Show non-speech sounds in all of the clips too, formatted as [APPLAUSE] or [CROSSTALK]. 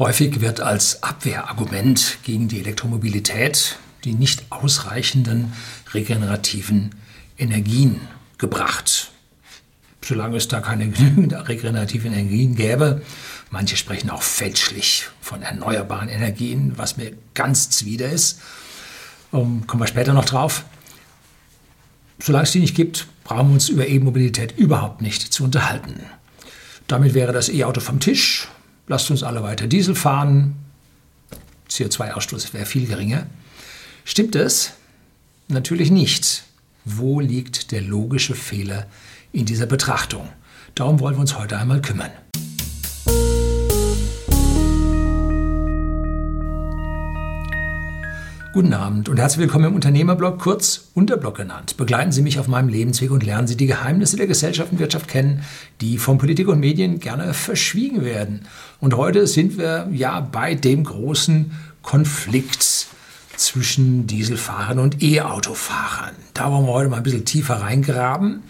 Häufig wird als Abwehrargument gegen die Elektromobilität die nicht ausreichenden regenerativen Energien gebracht. Solange es da keine [LAUGHS] genügend regenerativen Energien gäbe, manche sprechen auch fälschlich von erneuerbaren Energien, was mir ganz zwider ist, um, kommen wir später noch drauf. Solange es die nicht gibt, brauchen wir uns über E-Mobilität überhaupt nicht zu unterhalten. Damit wäre das E-Auto vom Tisch lasst uns alle weiter Diesel fahren, CO2-Ausstoß wäre viel geringer. Stimmt es? Natürlich nicht. Wo liegt der logische Fehler in dieser Betrachtung? Darum wollen wir uns heute einmal kümmern. Guten Abend und herzlich willkommen im Unternehmerblog, kurz Unterblog genannt. Begleiten Sie mich auf meinem Lebensweg und lernen Sie die Geheimnisse der Gesellschaft und Wirtschaft kennen, die von Politik und Medien gerne verschwiegen werden. Und heute sind wir ja bei dem großen Konflikt zwischen Dieselfahrern und E-Autofahrern. Da wollen wir heute mal ein bisschen tiefer reingraben.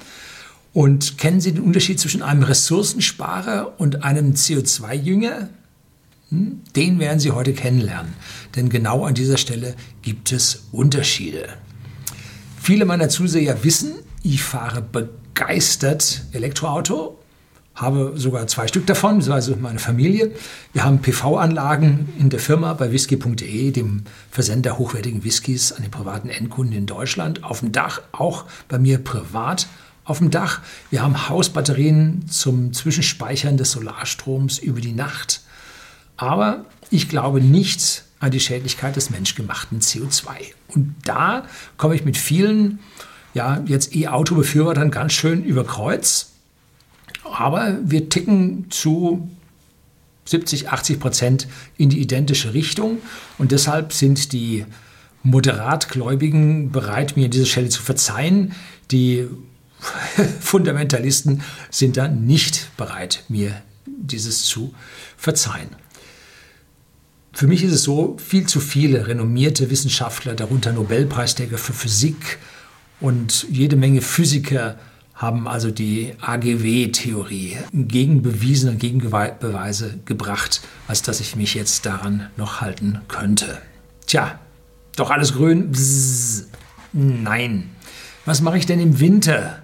Und kennen Sie den Unterschied zwischen einem Ressourcensparer und einem CO2-Jünger? Den werden Sie heute kennenlernen, denn genau an dieser Stelle gibt es Unterschiede. Viele meiner Zuseher wissen, ich fahre begeistert Elektroauto, habe sogar zwei Stück davon, beziehungsweise meine Familie. Wir haben PV-Anlagen in der Firma bei whisky.de, dem Versender hochwertigen Whiskys an den privaten Endkunden in Deutschland, auf dem Dach, auch bei mir privat auf dem Dach. Wir haben Hausbatterien zum Zwischenspeichern des Solarstroms über die Nacht. Aber ich glaube nicht an die Schädlichkeit des menschgemachten CO2. Und da komme ich mit vielen, ja, jetzt E-Auto-Befürwortern ganz schön über Kreuz. Aber wir ticken zu 70, 80 Prozent in die identische Richtung. Und deshalb sind die Moderatgläubigen bereit, mir diese Stelle zu verzeihen. Die [LAUGHS] Fundamentalisten sind dann nicht bereit, mir dieses zu verzeihen. Für mich ist es so, viel zu viele renommierte Wissenschaftler, darunter Nobelpreisträger für Physik und jede Menge Physiker, haben also die AGW-Theorie gegen Bewiesen und Gegenbeweise gebracht, als dass ich mich jetzt daran noch halten könnte. Tja, doch alles grün? Bzzz. Nein. Was mache ich denn im Winter,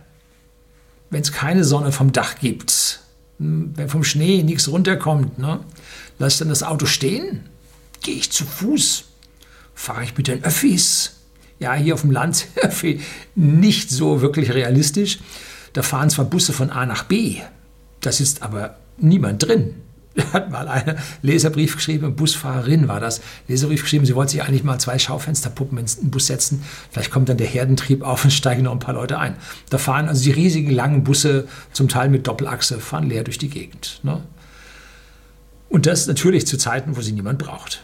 wenn es keine Sonne vom Dach gibt? Hm, wenn vom Schnee nichts runterkommt, ne? Lass ich dann das Auto stehen? Gehe ich zu Fuß? Fahre ich mit den Öffis? Ja, hier auf dem Land [LAUGHS] nicht so wirklich realistisch. Da fahren zwar Busse von A nach B, das ist aber niemand drin. [LAUGHS] Da hat mal eine Leserbrief geschrieben, Busfahrerin war das, Leserbrief geschrieben, sie wollte sich eigentlich mal zwei Schaufensterpuppen in den Bus setzen. Vielleicht kommt dann der Herdentrieb auf und steigen noch ein paar Leute ein. Da fahren also die riesigen langen Busse, zum Teil mit Doppelachse, fahren leer durch die Gegend. Ne? Und das natürlich zu Zeiten, wo sie niemand braucht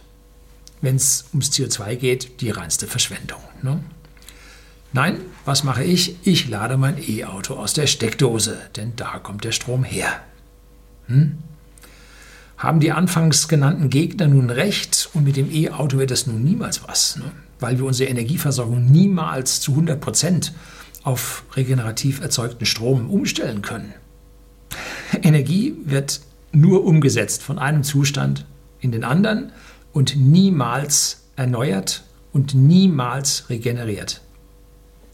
wenn es ums CO2 geht, die reinste Verschwendung. Ne? Nein, was mache ich? Ich lade mein E-Auto aus der Steckdose, denn da kommt der Strom her. Hm? Haben die anfangs genannten Gegner nun recht und mit dem E-Auto wird das nun niemals was, ne? weil wir unsere Energieversorgung niemals zu 100 Prozent auf regenerativ erzeugten Strom umstellen können. [LAUGHS] Energie wird nur umgesetzt von einem Zustand in den anderen und niemals erneuert und niemals regeneriert.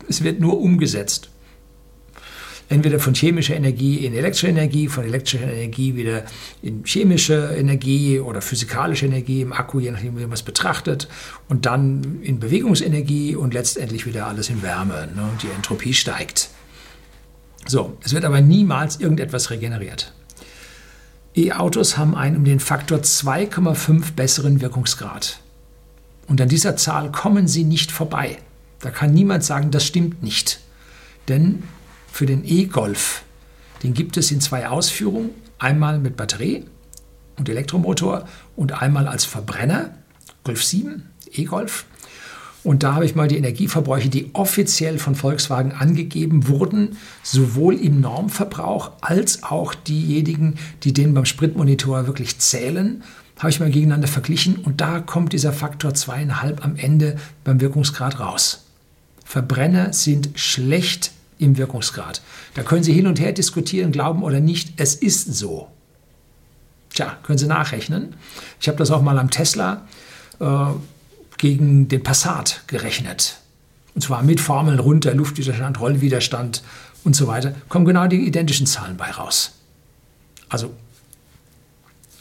Es wird nur umgesetzt. Entweder von chemischer Energie in elektrische Energie, von elektrischer Energie wieder in chemische Energie oder physikalische Energie im Akku, je nachdem, wie man es betrachtet, und dann in Bewegungsenergie und letztendlich wieder alles in Wärme. Ne? Die Entropie steigt. So, es wird aber niemals irgendetwas regeneriert. E-Autos haben einen um den Faktor 2,5 besseren Wirkungsgrad. Und an dieser Zahl kommen sie nicht vorbei. Da kann niemand sagen, das stimmt nicht. Denn für den E-Golf, den gibt es in zwei Ausführungen. Einmal mit Batterie und Elektromotor und einmal als Verbrenner. Golf 7, E-Golf. Und da habe ich mal die Energieverbräuche, die offiziell von Volkswagen angegeben wurden, sowohl im Normverbrauch als auch diejenigen, die den beim Spritmonitor wirklich zählen, habe ich mal gegeneinander verglichen und da kommt dieser Faktor zweieinhalb am Ende beim Wirkungsgrad raus. Verbrenner sind schlecht im Wirkungsgrad. Da können Sie hin und her diskutieren, glauben oder nicht, es ist so. Tja, können Sie nachrechnen. Ich habe das auch mal am Tesla äh, gegen den Passat gerechnet. Und zwar mit Formeln runter, Luftwiderstand, Rollwiderstand und so weiter. Kommen genau die identischen Zahlen bei raus. Also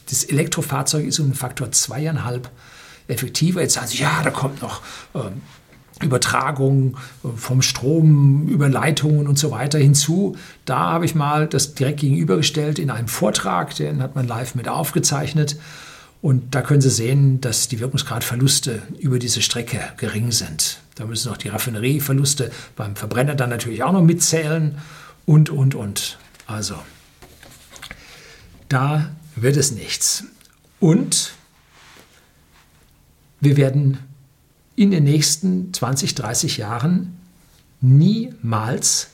das Elektrofahrzeug ist um einen Faktor zweieinhalb effektiver. Jetzt sagen Sie, ja, da kommt noch ähm, Übertragung äh, vom Strom über Leitungen und so weiter hinzu. Da habe ich mal das direkt gegenübergestellt in einem Vortrag, den hat man live mit aufgezeichnet. Und da können Sie sehen, dass die Wirkungsgradverluste über diese Strecke gering sind. Da müssen noch die Raffinerieverluste beim Verbrenner dann natürlich auch noch mitzählen und, und, und. Also, da wird es nichts. Und wir werden in den nächsten 20, 30 Jahren niemals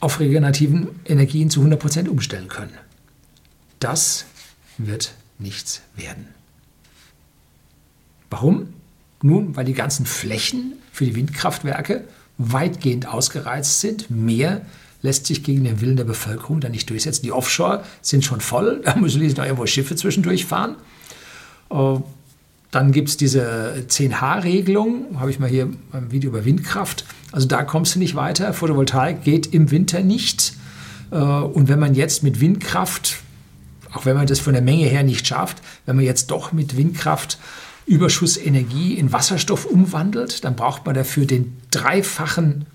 auf regenerativen Energien zu 100 Prozent umstellen können. Das wird nichts werden. Warum? Nun, weil die ganzen Flächen für die Windkraftwerke weitgehend ausgereizt sind. Mehr lässt sich gegen den Willen der Bevölkerung dann nicht durchsetzen. Die Offshore sind schon voll, [LAUGHS] da müssen schließlich noch irgendwo Schiffe zwischendurch fahren. Äh, dann gibt es diese 10H-Regelung, habe ich mal hier beim Video über Windkraft. Also da kommst du nicht weiter. Photovoltaik geht im Winter nicht. Äh, und wenn man jetzt mit Windkraft, auch wenn man das von der Menge her nicht schafft, wenn man jetzt doch mit Windkraft Überschussenergie in Wasserstoff umwandelt, dann braucht man dafür den dreifachen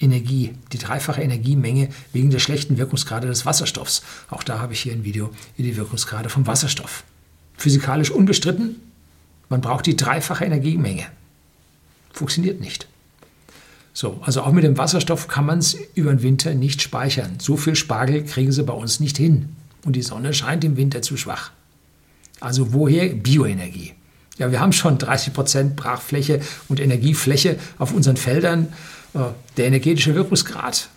Energie, die dreifache Energiemenge wegen der schlechten Wirkungsgrade des Wasserstoffs. Auch da habe ich hier ein Video über die Wirkungsgrade vom Wasserstoff physikalisch unbestritten. Man braucht die dreifache Energiemenge. Funktioniert nicht. So, also auch mit dem Wasserstoff kann man es über den Winter nicht speichern. So viel Spargel kriegen sie bei uns nicht hin. Und die Sonne scheint im Winter zu schwach. Also woher Bioenergie? Ja, wir haben schon 30 Prozent Brachfläche und Energiefläche auf unseren Feldern. Äh, der energetische Wirkungsgrad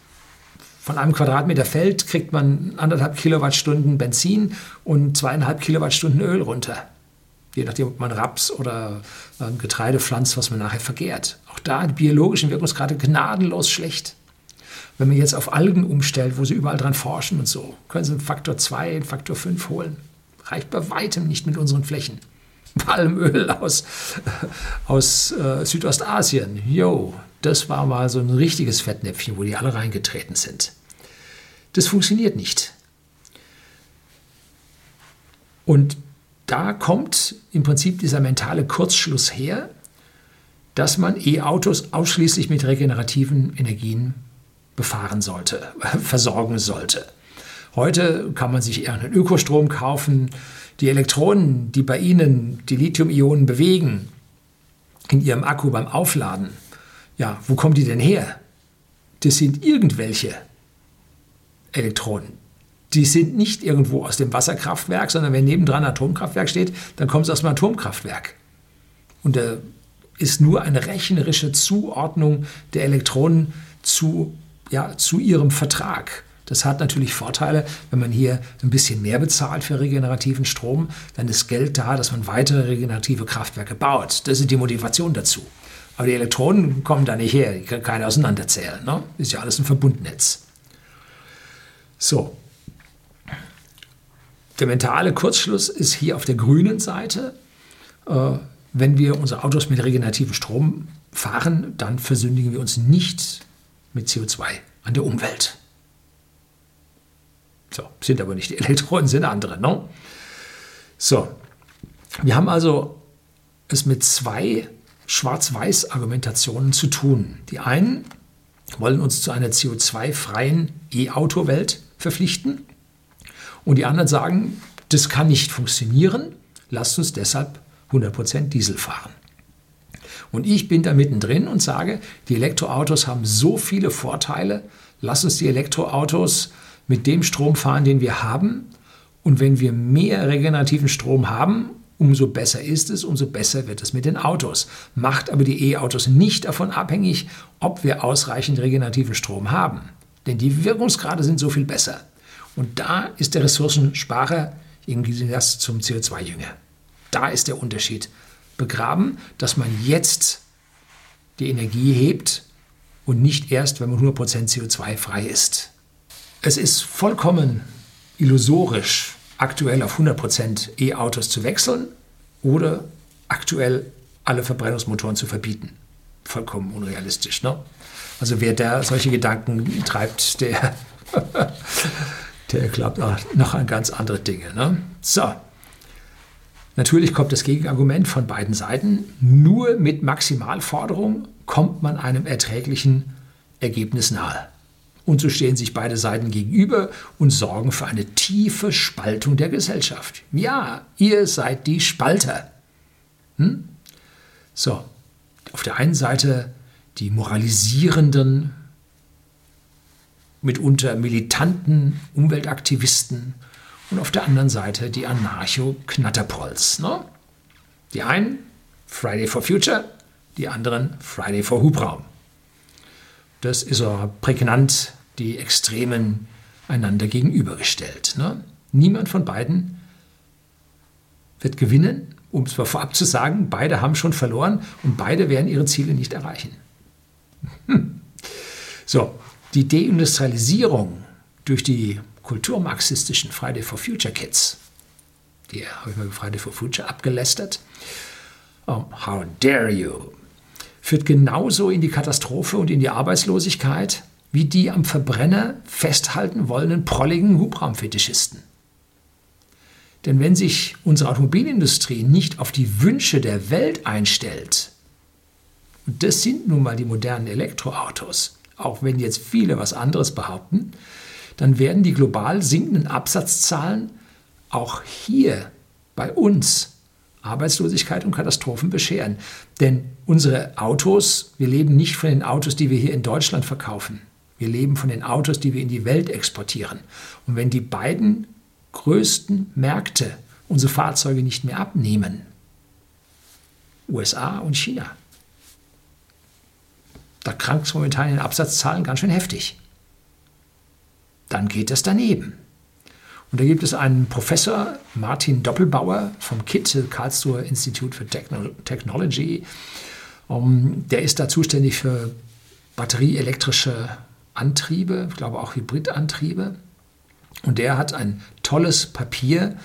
von einem Quadratmeter Feld kriegt man anderthalb Kilowattstunden Benzin und zweieinhalb Kilowattstunden Öl runter. Je nachdem, ob man Raps oder ähm, Getreide pflanzt, was man nachher vergehrt. Auch da die biologischen Wirkungsgrade gnadenlos schlecht. Wenn man jetzt auf Algen umstellt, wo sie überall dran forschen und so, können sie einen Faktor 2, einen Faktor 5 holen. Reicht bei weitem nicht mit unseren Flächen. [LAUGHS] Palmöl aus, aus äh, Südostasien. Jo, das war mal so ein richtiges Fettnäpfchen, wo die alle reingetreten sind. Das funktioniert nicht. Und da kommt im Prinzip dieser mentale Kurzschluss her, dass man E-Autos ausschließlich mit regenerativen Energien befahren sollte, [LAUGHS] versorgen sollte. Heute kann man sich eher einen Ökostrom kaufen. Die Elektronen, die bei Ihnen die Lithium-Ionen bewegen, in Ihrem Akku beim Aufladen, ja, wo kommen die denn her? Das sind irgendwelche Elektronen. Die sind nicht irgendwo aus dem Wasserkraftwerk, sondern wenn nebendran ein Atomkraftwerk steht, dann kommen sie aus dem Atomkraftwerk. Und da ist nur eine rechnerische Zuordnung der Elektronen zu, ja, zu ihrem Vertrag. Das hat natürlich Vorteile, wenn man hier ein bisschen mehr bezahlt für regenerativen Strom, dann ist Geld da, dass man weitere regenerative Kraftwerke baut. Das ist die Motivation dazu. Aber die Elektronen kommen da nicht her, die kann keiner auseinanderzählen. Ne? Ist ja alles ein Verbundnetz. So. Der mentale Kurzschluss ist hier auf der grünen Seite. Äh, wenn wir unsere Autos mit regenerativen Strom fahren, dann versündigen wir uns nicht mit CO2 an der Umwelt. So, sind aber nicht die [LAUGHS] Elektronen, sind andere. Ne? So, wir haben also es mit zwei Schwarz-Weiß-Argumentationen zu tun. Die einen wollen uns zu einer CO2-freien E-Auto-Welt verpflichten. Und die anderen sagen, das kann nicht funktionieren, lasst uns deshalb 100% Diesel fahren. Und ich bin da mittendrin und sage, die Elektroautos haben so viele Vorteile, lasst uns die Elektroautos mit dem Strom fahren, den wir haben. Und wenn wir mehr regenerativen Strom haben, umso besser ist es, umso besser wird es mit den Autos. Macht aber die E-Autos nicht davon abhängig, ob wir ausreichend regenerativen Strom haben. Denn die Wirkungsgrade sind so viel besser. Und da ist der Ressourcensparer im Gegensatz zum CO2-Jünger. Da ist der Unterschied begraben, dass man jetzt die Energie hebt und nicht erst, wenn man 100% CO2 frei ist. Es ist vollkommen illusorisch, aktuell auf 100% E-Autos zu wechseln oder aktuell alle Verbrennungsmotoren zu verbieten. Vollkommen unrealistisch. Ne? Also wer da solche Gedanken treibt, der, [LAUGHS] der glaubt noch an ganz andere Dinge. Ne? So. Natürlich kommt das Gegenargument von beiden Seiten. Nur mit Maximalforderung kommt man einem erträglichen Ergebnis nahe. Und so stehen sich beide Seiten gegenüber und sorgen für eine tiefe Spaltung der Gesellschaft. Ja, ihr seid die Spalter. Hm? So, auf der einen Seite die moralisierenden, mitunter militanten Umweltaktivisten und auf der anderen Seite die Anarcho-Knatterprolls. Ne? Die einen Friday for Future, die anderen Friday for Hubraum. Das ist so prägnant die Extremen einander gegenübergestellt. Ne? Niemand von beiden wird gewinnen, um es mal vorab zu sagen, beide haben schon verloren und beide werden ihre Ziele nicht erreichen. Hm. So, die Deindustrialisierung durch die kulturmarxistischen Friday for Future Kids, die habe ich mal Friday for Future abgelästert, oh, how dare you, führt genauso in die Katastrophe und in die Arbeitslosigkeit wie die am Verbrenner festhalten wollenden prolligen Hubraumfetischisten. Denn wenn sich unsere Automobilindustrie nicht auf die Wünsche der Welt einstellt, und das sind nun mal die modernen Elektroautos, auch wenn jetzt viele was anderes behaupten, dann werden die global sinkenden Absatzzahlen auch hier bei uns Arbeitslosigkeit und Katastrophen bescheren. Denn unsere Autos, wir leben nicht von den Autos, die wir hier in Deutschland verkaufen. Wir leben von den Autos, die wir in die Welt exportieren. Und wenn die beiden größten Märkte unsere Fahrzeuge nicht mehr abnehmen, USA und China, da krankt es momentan in den Absatzzahlen ganz schön heftig. Dann geht es daneben. Und da gibt es einen Professor, Martin Doppelbauer vom KIT, Karlsruher Institut für Technology. Um, der ist da zuständig für batterieelektrische Antriebe, ich glaube auch Hybridantriebe. Und der hat ein tolles Papier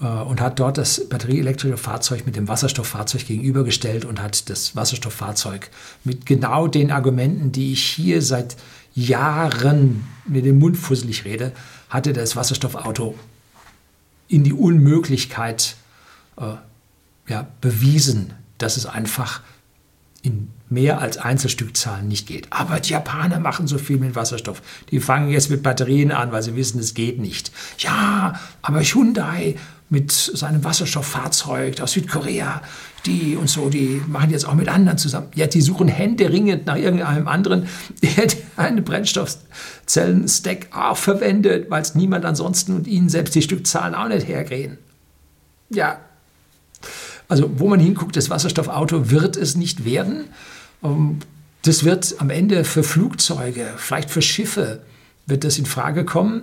äh, und hat dort das batterieelektrische Fahrzeug mit dem Wasserstofffahrzeug gegenübergestellt und hat das Wasserstofffahrzeug mit genau den Argumenten, die ich hier seit Jahren mit dem Mund fusselig rede, hatte das Wasserstoffauto in die Unmöglichkeit äh, ja, bewiesen, dass es einfach in mehr als Einzelstückzahlen nicht geht. Aber die Japaner machen so viel mit Wasserstoff. Die fangen jetzt mit Batterien an, weil sie wissen, es geht nicht. Ja, aber Hyundai mit seinem Wasserstofffahrzeug aus Südkorea, die und so, die machen jetzt auch mit anderen zusammen. Ja, die suchen händeringend nach irgendeinem anderen, [LAUGHS] der einen Brennstoffzellen-Stack auch verwendet, weil es niemand ansonsten und ihnen selbst die Stückzahlen auch nicht hergehen. Ja, also wo man hinguckt, das Wasserstoffauto wird es nicht werden. Ähm, das wird am Ende für Flugzeuge, vielleicht für Schiffe, wird das in Frage kommen,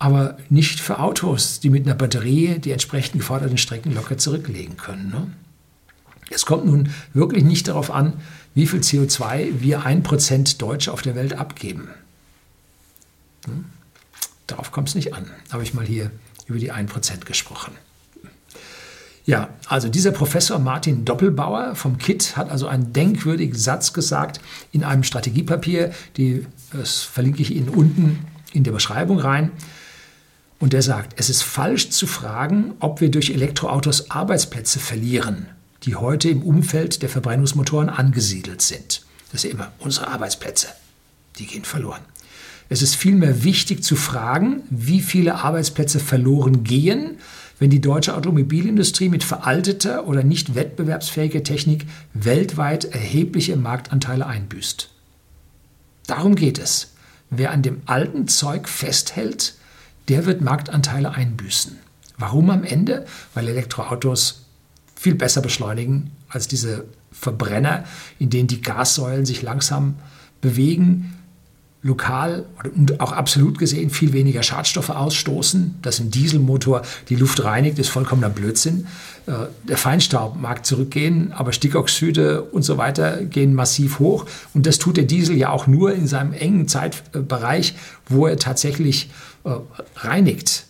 aber nicht für Autos, die mit einer Batterie die entsprechend geforderten Strecken locker zurücklegen können. Ne? Es kommt nun wirklich nicht darauf an, wie viel CO2 wir ein Prozent Deutsche auf der Welt abgeben. Hm? Darauf kommt es nicht an. Habe ich mal hier über die 1% gesprochen. Ja, also dieser Professor Martin Doppelbauer vom KIT hat also einen denkwürdigen Satz gesagt in einem Strategiepapier, die, das verlinke ich Ihnen unten in der Beschreibung rein. Und der sagt, es ist falsch zu fragen, ob wir durch Elektroautos Arbeitsplätze verlieren, die heute im Umfeld der Verbrennungsmotoren angesiedelt sind. Das sind immer unsere Arbeitsplätze. Die gehen verloren. Es ist vielmehr wichtig zu fragen, wie viele Arbeitsplätze verloren gehen, wenn die deutsche Automobilindustrie mit veralteter oder nicht wettbewerbsfähiger Technik weltweit erhebliche Marktanteile einbüßt. Darum geht es. Wer an dem alten Zeug festhält, der wird Marktanteile einbüßen. Warum am Ende? Weil Elektroautos viel besser beschleunigen als diese Verbrenner, in denen die Gassäulen sich langsam bewegen, lokal und auch absolut gesehen viel weniger Schadstoffe ausstoßen. Dass ein Dieselmotor die Luft reinigt, ist vollkommener Blödsinn. Äh, der Feinstaub mag zurückgehen, aber Stickoxide und so weiter gehen massiv hoch. Und das tut der Diesel ja auch nur in seinem engen Zeitbereich, wo er tatsächlich äh, reinigt.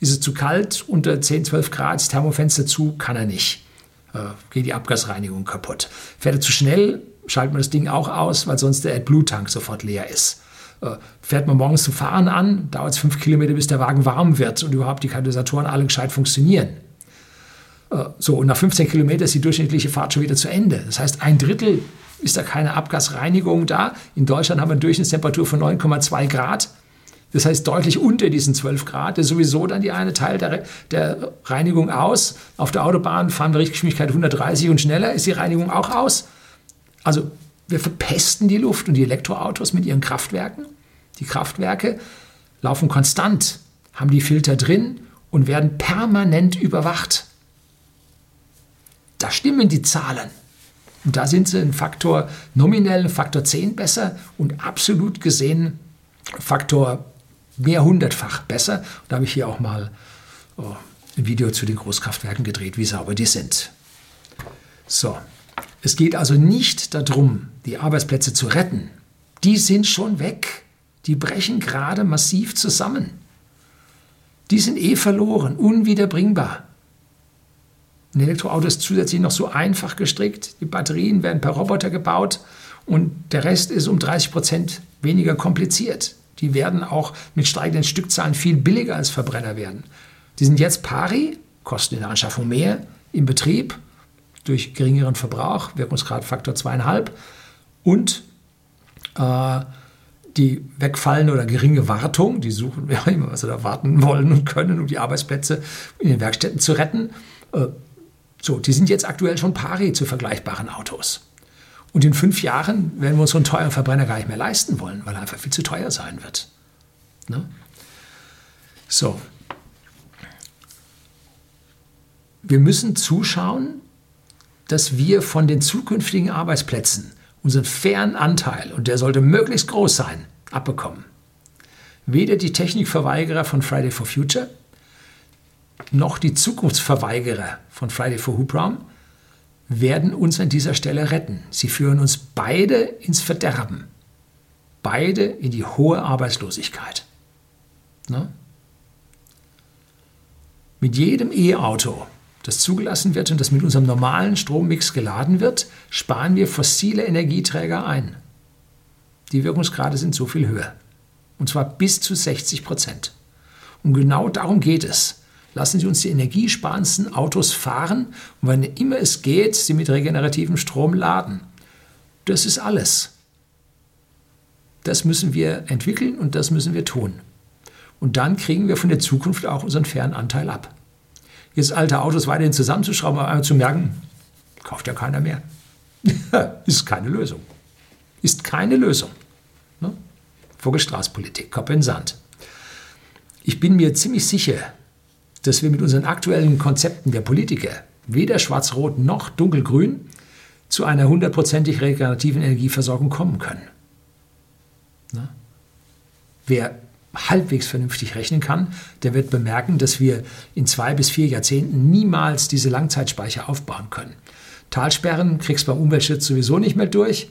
Ist es zu kalt, unter 10, 12 Grad, das Thermofenster zu, kann er nicht. Äh, geht die Abgasreinigung kaputt. Fährt er zu schnell, schaltet man das Ding auch aus, weil sonst der AdBlue-Tank sofort leer ist. Äh, fährt man morgens zum Fahren an, dauert es fünf Kilometer, bis der Wagen warm wird und überhaupt die Katalysatoren alle gescheit funktionieren. Äh, so, und nach 15 Kilometern ist die durchschnittliche Fahrt schon wieder zu Ende. Das heißt, ein Drittel ist da keine Abgasreinigung da. In Deutschland haben wir eine Durchschnittstemperatur von 9,2 Grad. Das heißt deutlich unter diesen 12 Grad. Ist sowieso dann die eine Teil der, der Reinigung aus. Auf der Autobahn fahren wir Richtgeschwindigkeit 130 und schneller, ist die Reinigung auch aus. Also wir verpesten die Luft und die Elektroautos mit ihren Kraftwerken. Die Kraftwerke laufen konstant, haben die Filter drin und werden permanent überwacht. Da stimmen die Zahlen. Und da sind sie ein Faktor nominell, ein Faktor 10 besser und absolut gesehen Faktor mehr hundertfach besser. da habe ich hier auch mal oh, ein Video zu den Großkraftwerken gedreht, wie sauber die sind. So, es geht also nicht darum, die Arbeitsplätze zu retten. Die sind schon weg. Die brechen gerade massiv zusammen. Die sind eh verloren, unwiederbringbar. Ein Elektroauto ist zusätzlich noch so einfach gestrickt. Die Batterien werden per Roboter gebaut und der Rest ist um 30 Prozent weniger kompliziert. Die werden auch mit steigenden Stückzahlen viel billiger als Verbrenner werden. Die sind jetzt pari, kosten in der Anschaffung mehr, im Betrieb durch geringeren Verbrauch, Wirkungsgrad Faktor 2,5 und äh, die wegfallende oder geringe Wartung, die suchen wir [LAUGHS] immer, was sie da warten wollen und können, um die Arbeitsplätze in den Werkstätten zu retten. Äh, so, die sind jetzt aktuell schon pari zu vergleichbaren Autos. Und in fünf Jahren werden wir uns so einen teuren Verbrenner gar nicht mehr leisten wollen, weil er einfach viel zu teuer sein wird. Ne? So. Wir müssen zuschauen, dass wir von den zukünftigen Arbeitsplätzen unseren fairen Anteil, und der sollte möglichst groß sein, abbekommen. Weder die Technikverweigerer von Friday for Future noch die Zukunftsverweigerer von Friday for Hubraum werden uns an dieser Stelle retten. Sie führen uns beide ins Verderben. Beide in die hohe Arbeitslosigkeit. Ne? Mit jedem E-Auto, das zugelassen wird und das mit unserem normalen Strommix geladen wird, sparen wir fossile Energieträger ein. Die Wirkungsgrade sind so viel höher. Und zwar bis zu 60 Prozent. Und genau darum geht es. Lassen Sie uns die energiesparendsten Autos fahren und wann immer es geht, sie mit regenerativem Strom laden. Das ist alles. Das müssen wir entwickeln und das müssen wir tun. Und dann kriegen wir von der Zukunft auch unseren fairen Anteil ab. Jetzt alte Autos weiterhin zusammenzuschrauben, aber zu merken, kauft ja keiner mehr. [LAUGHS] ist keine Lösung. Ist keine Lösung. Ne? Vogelstraßpolitik, Sand. Ich bin mir ziemlich sicher, dass wir mit unseren aktuellen Konzepten der Politiker, weder schwarz-rot noch dunkelgrün, zu einer hundertprozentig regenerativen Energieversorgung kommen können. Na? Wer halbwegs vernünftig rechnen kann, der wird bemerken, dass wir in zwei bis vier Jahrzehnten niemals diese Langzeitspeicher aufbauen können. Talsperren kriegst du beim Umweltschutz sowieso nicht mehr durch,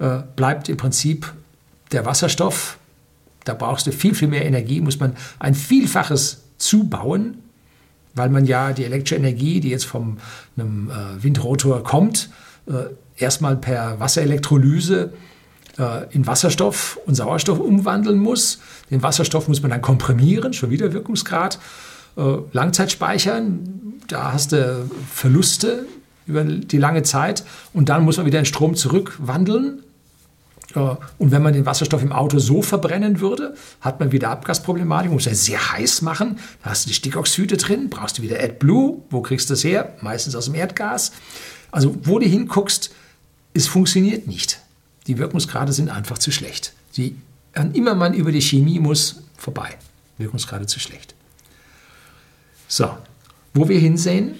äh, bleibt im Prinzip der Wasserstoff. Da brauchst du viel, viel mehr Energie, muss man ein Vielfaches zubauen, weil man ja die elektrische Energie, die jetzt vom einem, äh, Windrotor kommt, äh, erstmal per Wasserelektrolyse in Wasserstoff und Sauerstoff umwandeln muss. Den Wasserstoff muss man dann komprimieren, schon wieder Wirkungsgrad. Äh, Langzeit speichern, da hast du Verluste über die lange Zeit und dann muss man wieder den Strom zurückwandeln und wenn man den Wasserstoff im Auto so verbrennen würde, hat man wieder Abgasproblematik, muss er sehr heiß machen. Da hast du die Stickoxide drin, brauchst du wieder AdBlue. Wo kriegst du das her? Meistens aus dem Erdgas. Also wo du hinguckst, es funktioniert nicht. Die Wirkungsgrade sind einfach zu schlecht. Die, wann immer man über die Chemie muss, vorbei. Wirkungsgrade zu schlecht. So, wo wir hinsehen,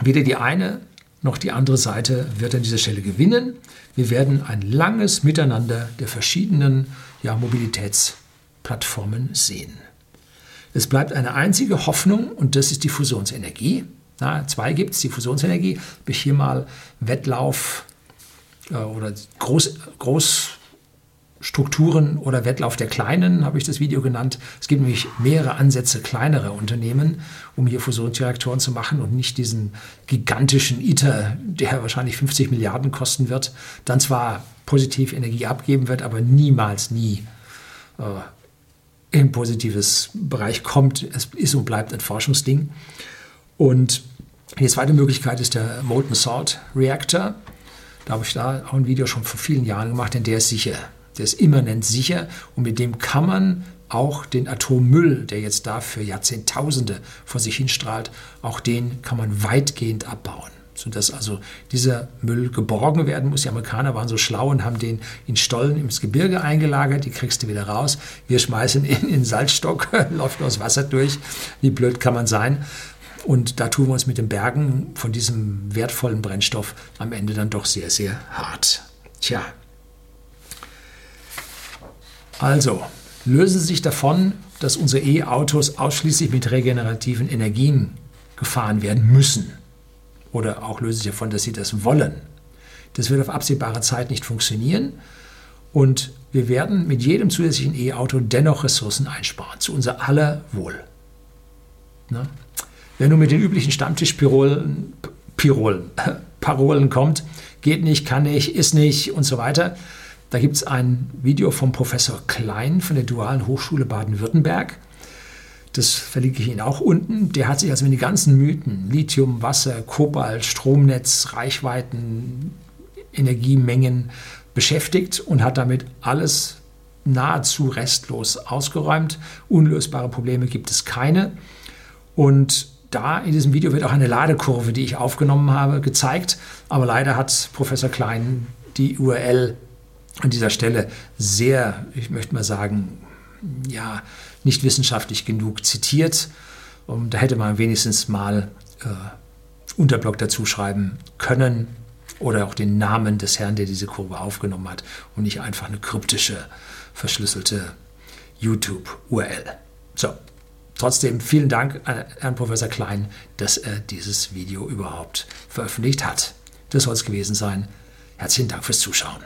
weder die eine noch die andere Seite wird an dieser Stelle gewinnen. Wir werden ein langes Miteinander der verschiedenen ja, Mobilitätsplattformen sehen. Es bleibt eine einzige Hoffnung und das ist die Fusionsenergie. Na, zwei gibt es, die Fusionsenergie. Habe ich hier mal Wettlauf oder Groß, Großstrukturen oder Wettlauf der Kleinen, habe ich das Video genannt. Es gibt nämlich mehrere Ansätze kleinere Unternehmen, um hier Fusionsreaktoren zu machen und nicht diesen gigantischen ITER, der wahrscheinlich 50 Milliarden kosten wird, dann zwar positiv Energie abgeben wird, aber niemals, nie äh, in positives Bereich kommt. Es ist und bleibt ein Forschungsding. Und die zweite Möglichkeit ist der Molten Salt Reactor. Da habe ich da auch ein Video schon vor vielen Jahren gemacht, denn der ist sicher. Der ist immanent sicher und mit dem kann man auch den Atommüll, der jetzt da für Jahrzehntausende vor sich hinstrahlt, auch den kann man weitgehend abbauen. Sodass also dieser Müll geborgen werden muss. Die Amerikaner waren so schlau und haben den in Stollen ins Gebirge eingelagert. Die kriegst du wieder raus. Wir schmeißen ihn in den Salzstock, [LAUGHS] läuft nur das Wasser durch. Wie blöd kann man sein? Und da tun wir uns mit den Bergen von diesem wertvollen Brennstoff am Ende dann doch sehr, sehr hart. Tja. Also, lösen Sie sich davon, dass unsere E-Autos ausschließlich mit regenerativen Energien gefahren werden müssen. Oder auch lösen Sie sich davon, dass Sie das wollen. Das wird auf absehbare Zeit nicht funktionieren. Und wir werden mit jedem zusätzlichen E-Auto dennoch Ressourcen einsparen, zu unser aller Wohl. Na? Wer nur mit den üblichen Stammtischpirolen Pirolen, Parolen kommt, geht nicht, kann nicht, ist nicht und so weiter. Da gibt es ein Video vom Professor Klein von der Dualen Hochschule Baden-Württemberg. Das verlinke ich Ihnen auch unten. Der hat sich also mit den ganzen Mythen, Lithium, Wasser, Kobalt, Stromnetz, Reichweiten, Energiemengen beschäftigt und hat damit alles nahezu restlos ausgeräumt. Unlösbare Probleme gibt es keine. Und da in diesem Video wird auch eine Ladekurve, die ich aufgenommen habe, gezeigt. Aber leider hat Professor Klein die URL an dieser Stelle sehr, ich möchte mal sagen, ja, nicht wissenschaftlich genug zitiert. Und da hätte man wenigstens mal äh, Unterblock dazu schreiben können oder auch den Namen des Herrn, der diese Kurve aufgenommen hat und nicht einfach eine kryptische, verschlüsselte YouTube-URL. So, Trotzdem vielen Dank an Herrn Professor Klein, dass er dieses Video überhaupt veröffentlicht hat. Das soll es gewesen sein. Herzlichen Dank fürs Zuschauen.